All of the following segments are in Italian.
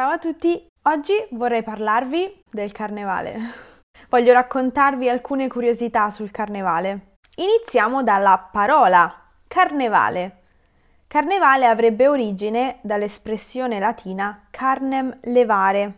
Ciao a tutti, oggi vorrei parlarvi del carnevale. Voglio raccontarvi alcune curiosità sul carnevale. Iniziamo dalla parola carnevale. Carnevale avrebbe origine dall'espressione latina carnem levare,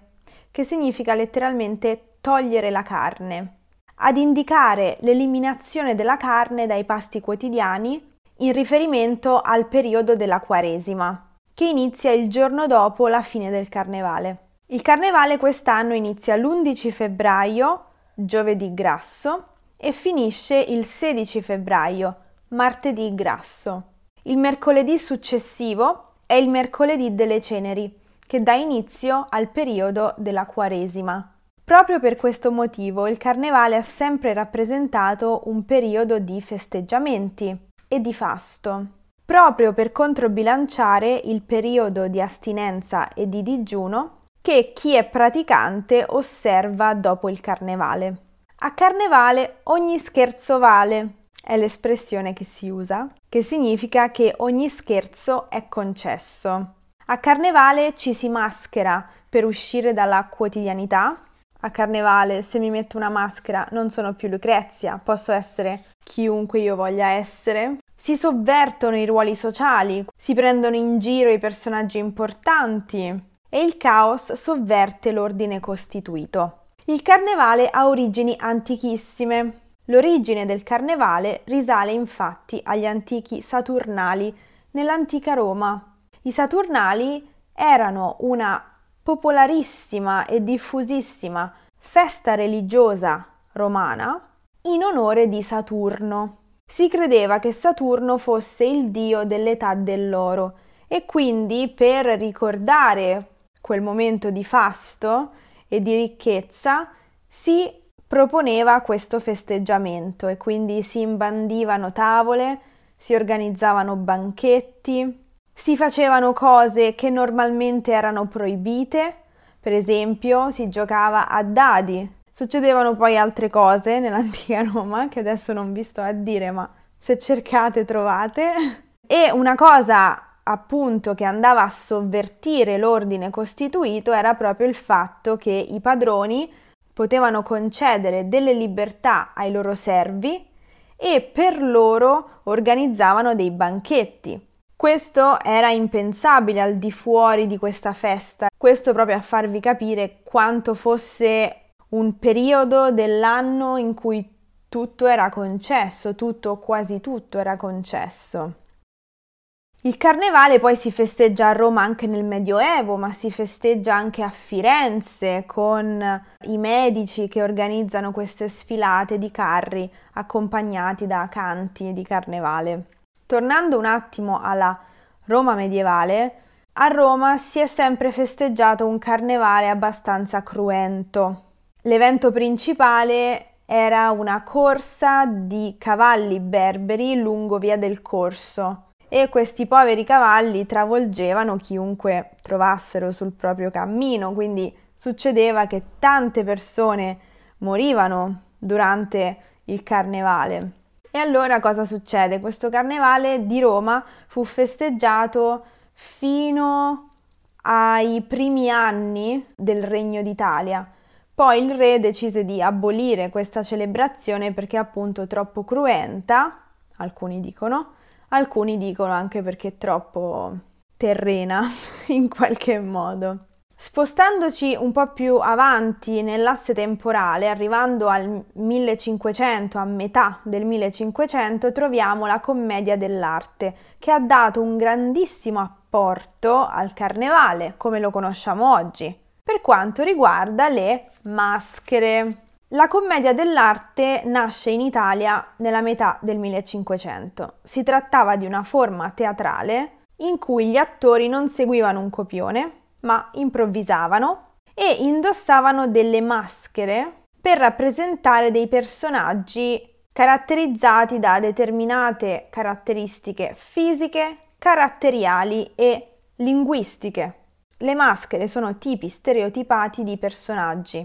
che significa letteralmente togliere la carne, ad indicare l'eliminazione della carne dai pasti quotidiani in riferimento al periodo della Quaresima, che inizia il giorno dopo la fine del carnevale. Il carnevale quest'anno inizia l'11 febbraio, giovedì grasso, e finisce il 16 febbraio, martedì grasso. Il mercoledì successivo è il mercoledì delle ceneri, che dà inizio al periodo della Quaresima. Proprio per questo motivo il carnevale ha sempre rappresentato un periodo di festeggiamenti e di fasto, proprio per controbilanciare il periodo di astinenza e di digiuno che chi è praticante osserva dopo il carnevale. A carnevale ogni scherzo vale, è l'espressione che si usa, che significa che ogni scherzo è concesso. A carnevale ci si maschera per uscire dalla quotidianità. A carnevale, se mi metto una maschera, non sono più Lucrezia, posso essere chiunque io voglia essere. Si sovvertono i ruoli sociali, si prendono in giro i personaggi importanti e il caos sovverte l'ordine costituito. Il carnevale ha origini antichissime. L'origine del carnevale risale infatti agli antichi Saturnali nell'antica Roma. I Saturnali erano una popolarissima e diffusissima festa religiosa romana in onore di Saturno. Si credeva che Saturno fosse il dio dell'età dell'oro e quindi per ricordare quel momento di fasto e di ricchezza si proponeva questo festeggiamento e quindi si imbandivano tavole, si organizzavano banchetti, si facevano cose che normalmente erano proibite, per esempio si giocava a dadi, Succedevano poi altre cose nell'antica Roma che adesso non vi sto a dire, ma se cercate trovate. E una cosa appunto che andava a sovvertire l'ordine costituito era proprio il fatto che i padroni potevano concedere delle libertà ai loro servi e per loro organizzavano dei banchetti. Questo era impensabile al di fuori di questa festa, questo proprio a farvi capire quanto fosse un periodo dell'anno in cui tutto era concesso, tutto, quasi tutto era concesso. Il carnevale poi si festeggia a Roma anche nel Medioevo, ma si festeggia anche a Firenze con i medici che organizzano queste sfilate di carri accompagnati da canti di carnevale. Tornando un attimo alla Roma medievale, a Roma si è sempre festeggiato un carnevale abbastanza cruento. L'evento principale era una corsa di cavalli berberi lungo via del Corso e questi poveri cavalli travolgevano chiunque trovassero sul proprio cammino, quindi succedeva che tante persone morivano durante il carnevale. E allora cosa succede? Questo carnevale di Roma fu festeggiato fino ai primi anni del Regno d'Italia poi il re decise di abolire questa celebrazione perché appunto troppo cruenta, alcuni dicono, alcuni dicono anche perché troppo terrena in qualche modo. Spostandoci un po' più avanti nell'asse temporale, arrivando al 1500, a metà del 1500, troviamo la commedia dell'arte, che ha dato un grandissimo apporto al carnevale, come lo conosciamo oggi per quanto riguarda le maschere. La commedia dell'arte nasce in Italia nella metà del 1500. Si trattava di una forma teatrale in cui gli attori non seguivano un copione, ma improvvisavano e indossavano delle maschere per rappresentare dei personaggi caratterizzati da determinate caratteristiche fisiche, caratteriali e linguistiche. Le maschere sono tipi stereotipati di personaggi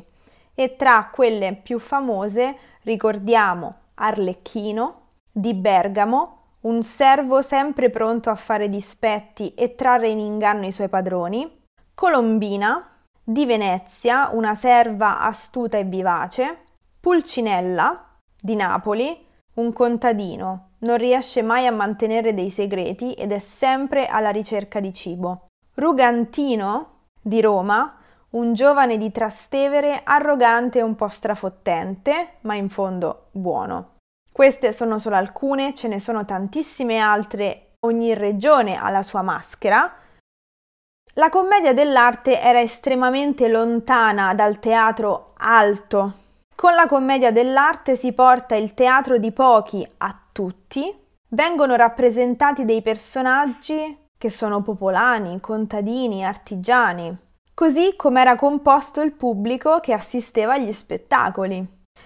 e tra quelle più famose ricordiamo Arlecchino di Bergamo, un servo sempre pronto a fare dispetti e trarre in inganno i suoi padroni, Colombina, di Venezia, una serva astuta e vivace, Pulcinella, di Napoli, un contadino, non riesce mai a mantenere dei segreti ed è sempre alla ricerca di cibo. Rugantino, di Roma, un giovane di Trastevere arrogante e un po' strafottente, ma in fondo buono. Queste sono solo alcune, ce ne sono tantissime altre, ogni regione ha la sua maschera. La commedia dell'arte era estremamente lontana dal teatro alto. Con la commedia dell'arte si porta il teatro di pochi a tutti, vengono rappresentati dei personaggi che sono popolani, contadini, artigiani, così come era composto il pubblico che assisteva agli spettacoli.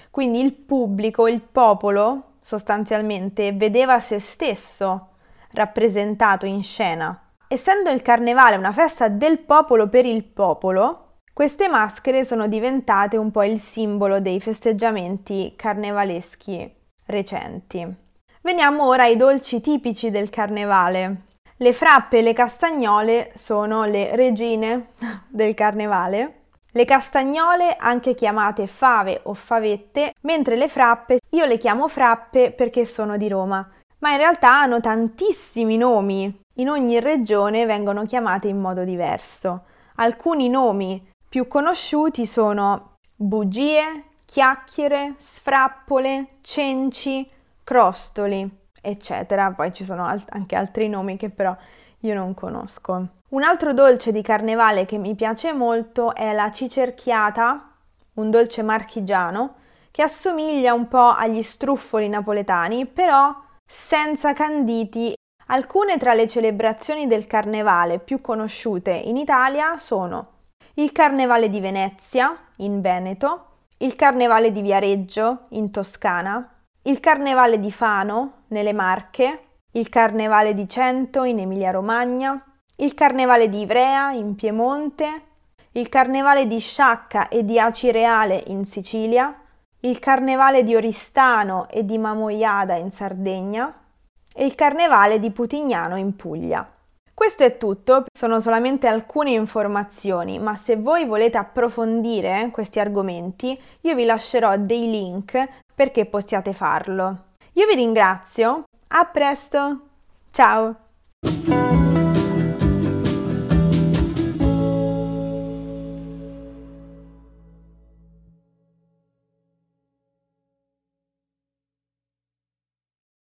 Quindi il pubblico, il popolo, sostanzialmente vedeva se stesso rappresentato in scena. Essendo il carnevale una festa del popolo per il popolo, queste maschere sono diventate un po' il simbolo dei festeggiamenti carnevaleschi recenti. Veniamo ora ai dolci tipici del carnevale. Le frappe e le castagnole sono le regine del carnevale le castagnole, anche chiamate fave o favette, mentre le frappe io le chiamo frappe perché sono di Roma, ma in realtà hanno tantissimi nomi. In ogni regione vengono chiamate in modo diverso. Alcuni nomi più conosciuti sono bugie, chiacchiere, sfrappole, cenci, crostoli, eccetera. Poi ci sono anche altri nomi che però io non conosco. Un altro dolce di carnevale che mi piace molto è la cicerchiata, un dolce marchigiano, che assomiglia un po' agli struffoli napoletani, però senza canditi. Alcune tra le celebrazioni del carnevale più conosciute in Italia sono il Carnevale di Venezia, in Veneto, il Carnevale di Viareggio, in Toscana, il Carnevale di Fano, nelle Marche, il Carnevale di Cento, in Emilia-Romagna, il Carnevale di Ivrea in Piemonte, il Carnevale di Sciacca e di Acireale in Sicilia, il Carnevale di Oristano e di Mamoiada in Sardegna e il Carnevale di Putignano in Puglia. Questo è tutto, sono solamente alcune informazioni, ma se voi volete approfondire questi argomenti, io vi lascerò dei link perché possiate farlo. Io vi ringrazio, a presto, ciao!